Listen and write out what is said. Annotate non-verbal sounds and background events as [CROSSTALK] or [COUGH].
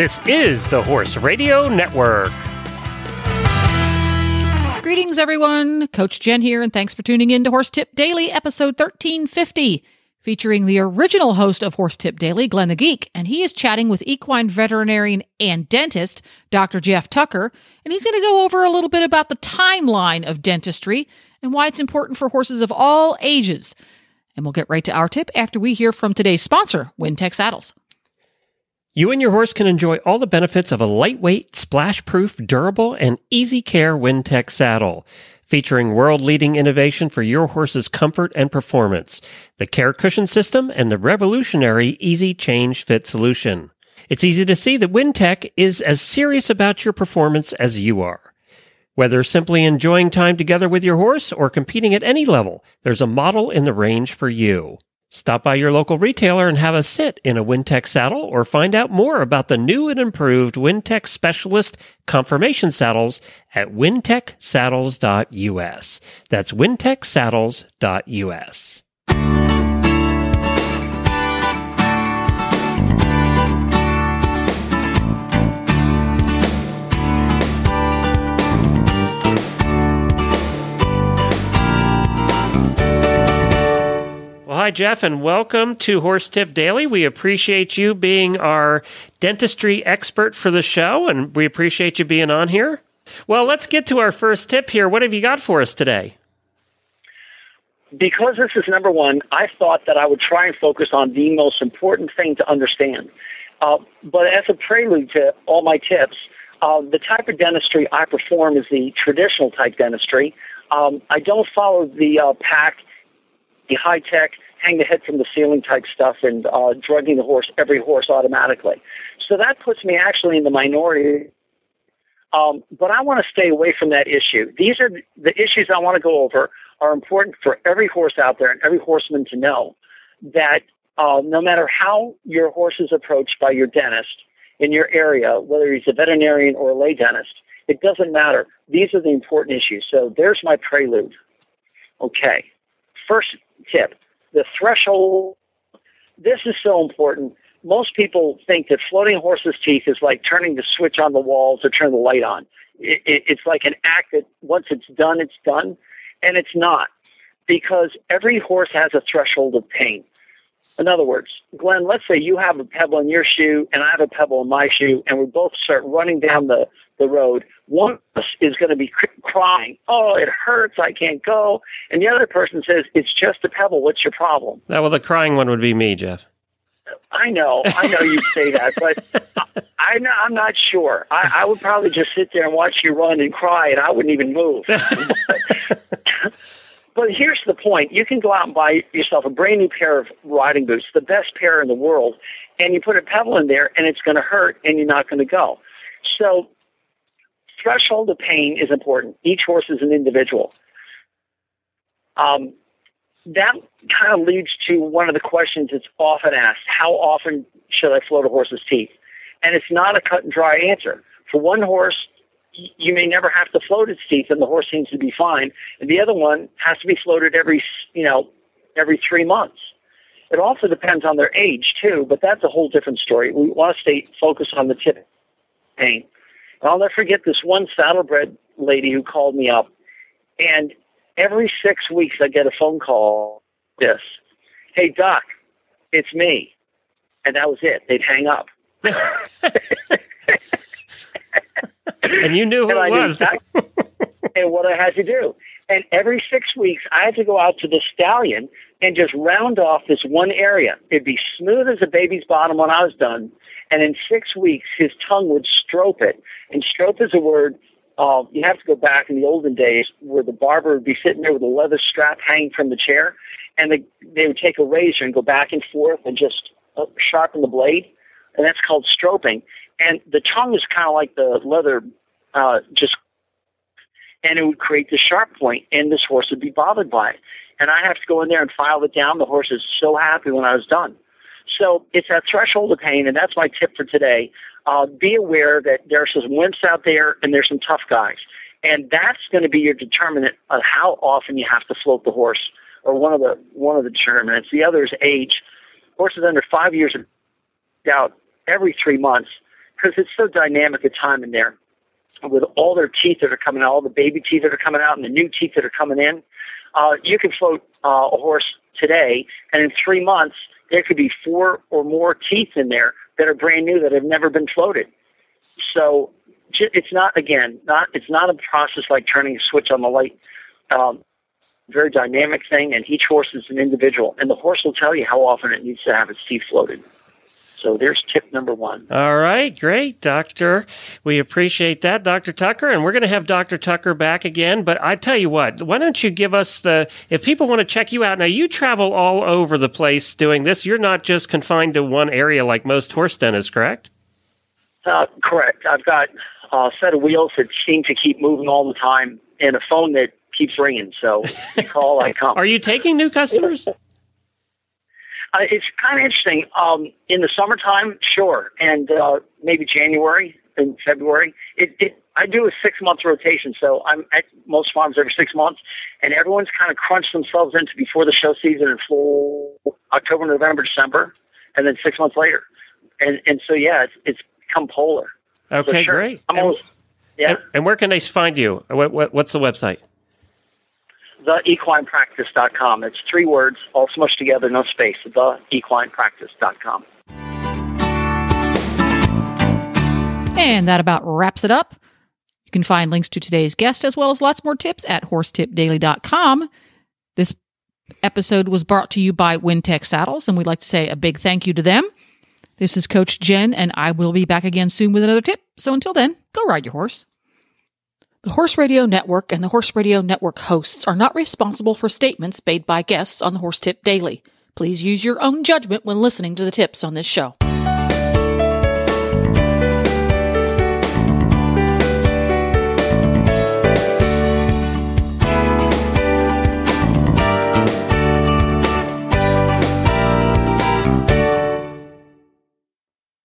This is the Horse Radio Network. Greetings, everyone. Coach Jen here, and thanks for tuning in to Horse Tip Daily, episode 1350, featuring the original host of Horse Tip Daily, Glenn the Geek. And he is chatting with equine veterinarian and dentist, Dr. Jeff Tucker. And he's going to go over a little bit about the timeline of dentistry and why it's important for horses of all ages. And we'll get right to our tip after we hear from today's sponsor, Wintec Saddles. You and your horse can enjoy all the benefits of a lightweight, splash proof, durable, and easy care Wintec saddle. Featuring world leading innovation for your horse's comfort and performance, the Care Cushion System, and the revolutionary Easy Change Fit solution. It's easy to see that Wintec is as serious about your performance as you are. Whether simply enjoying time together with your horse or competing at any level, there's a model in the range for you. Stop by your local retailer and have a sit in a Wintec saddle or find out more about the new and improved Wintec Specialist Confirmation Saddles at wintecsaddles.us. That's wintecsaddles.us. hi, Jeff, and welcome to Horse Tip Daily. We appreciate you being our dentistry expert for the show, and we appreciate you being on here. Well, let's get to our first tip here. What have you got for us today? Because this is number one, I thought that I would try and focus on the most important thing to understand. Uh, but as a prelude to all my tips, uh, the type of dentistry I perform is the traditional type dentistry. Um, I don't follow the uh, pack the high tech, hang the head from the ceiling type stuff and uh, drugging the horse, every horse automatically. So that puts me actually in the minority. Um, but I want to stay away from that issue. These are the issues I want to go over are important for every horse out there and every horseman to know that uh, no matter how your horse is approached by your dentist in your area, whether he's a veterinarian or a lay dentist, it doesn't matter. These are the important issues. So there's my prelude. Okay. First tip the threshold. This is so important. Most people think that floating horse's teeth is like turning the switch on the wall to turn the light on. It, it, it's like an act that once it's done, it's done. And it's not because every horse has a threshold of pain. In other words, Glenn, let's say you have a pebble in your shoe and I have a pebble in my shoe, and we both start running down the, the road. One of us is going to be crying, Oh, it hurts. I can't go. And the other person says, It's just a pebble. What's your problem? Now, well, the crying one would be me, Jeff. I know, I know you say that, but [LAUGHS] I, am not sure. I, I would probably just sit there and watch you run and cry, and I wouldn't even move. But [LAUGHS] here's the point. You can go out and buy yourself a brand new pair of riding boots, the best pair in the world, and you put a pebble in there and it's going to hurt and you're not going to go. So threshold of pain is important. Each horse is an individual. Um, that kind of leads to one of the questions that's often asked. How often should I float a horse's teeth? And it's not a cut and dry answer. For one horse, you may never have to float its teeth and the horse seems to be fine. And the other one has to be floated every, you know, every three months. It also depends on their age too, but that's a whole different story. We want to stay focused on the tip pain. And I'll never forget this one saddlebred lady who called me up and every six weeks I get a phone call this, Hey doc, it's me. And that was it. They'd hang up. [LAUGHS] [LAUGHS] and you knew who it was. [LAUGHS] and what I had to do. And every six weeks, I had to go out to the stallion and just round off this one area. It'd be smooth as a baby's bottom when I was done. And in six weeks, his tongue would strope it. And strope is a word uh, you have to go back in the olden days where the barber would be sitting there with a leather strap hanging from the chair, and they, they would take a razor and go back and forth and just uh, sharpen the blade, and that's called stroping and the tongue is kind of like the leather, uh, just, and it would create the sharp point, and this horse would be bothered by it. And I have to go in there and file it down. The horse is so happy when I was done. So it's that threshold of pain, and that's my tip for today. Uh, be aware that there are some wimps out there, and there's some tough guys, and that's going to be your determinant of how often you have to float the horse, or one of the one of the determinants. The other is age. Horses under five years of doubt every three months because it's so dynamic a time in there with all their teeth that are coming out, all the baby teeth that are coming out, and the new teeth that are coming in. Uh, you can float uh, a horse today, and in three months, there could be four or more teeth in there that are brand new that have never been floated. So it's not again not it's not a process like turning a switch on the light. Um, very dynamic thing, and each horse is an individual, and the horse will tell you how often it needs to have its teeth floated. So there's tip number one. All right, great, Doctor. We appreciate that, Dr. Tucker. And we're going to have Dr. Tucker back again. But I tell you what, why don't you give us the, if people want to check you out, now you travel all over the place doing this. You're not just confined to one area like most horse dentists, correct? Uh, correct. I've got a set of wheels that seem to keep moving all the time and a phone that keeps ringing. So call, I come. [LAUGHS] Are you taking new customers? [LAUGHS] Uh, it's kind of interesting. Um, in the summertime, sure, and uh, maybe January and February. It, it I do a six month rotation, so I'm at most farms every six months, and everyone's kind of crunched themselves into before the show season in full October, November, December, and then six months later, and and so yeah, it's it's become polar. Okay, so sure, great. I'm almost, yeah. And, and where can they find you? What, what, what's the website? theequinepractice.com. It's three words, all smushed together, no space. Theequinepractice.com. And that about wraps it up. You can find links to today's guest as well as lots more tips at horsetipdaily.com. This episode was brought to you by Wintec Saddles, and we'd like to say a big thank you to them. This is Coach Jen, and I will be back again soon with another tip. So until then, go ride your horse. The Horse Radio Network and the Horse Radio Network hosts are not responsible for statements made by guests on the Horse Tip Daily. Please use your own judgment when listening to the tips on this show.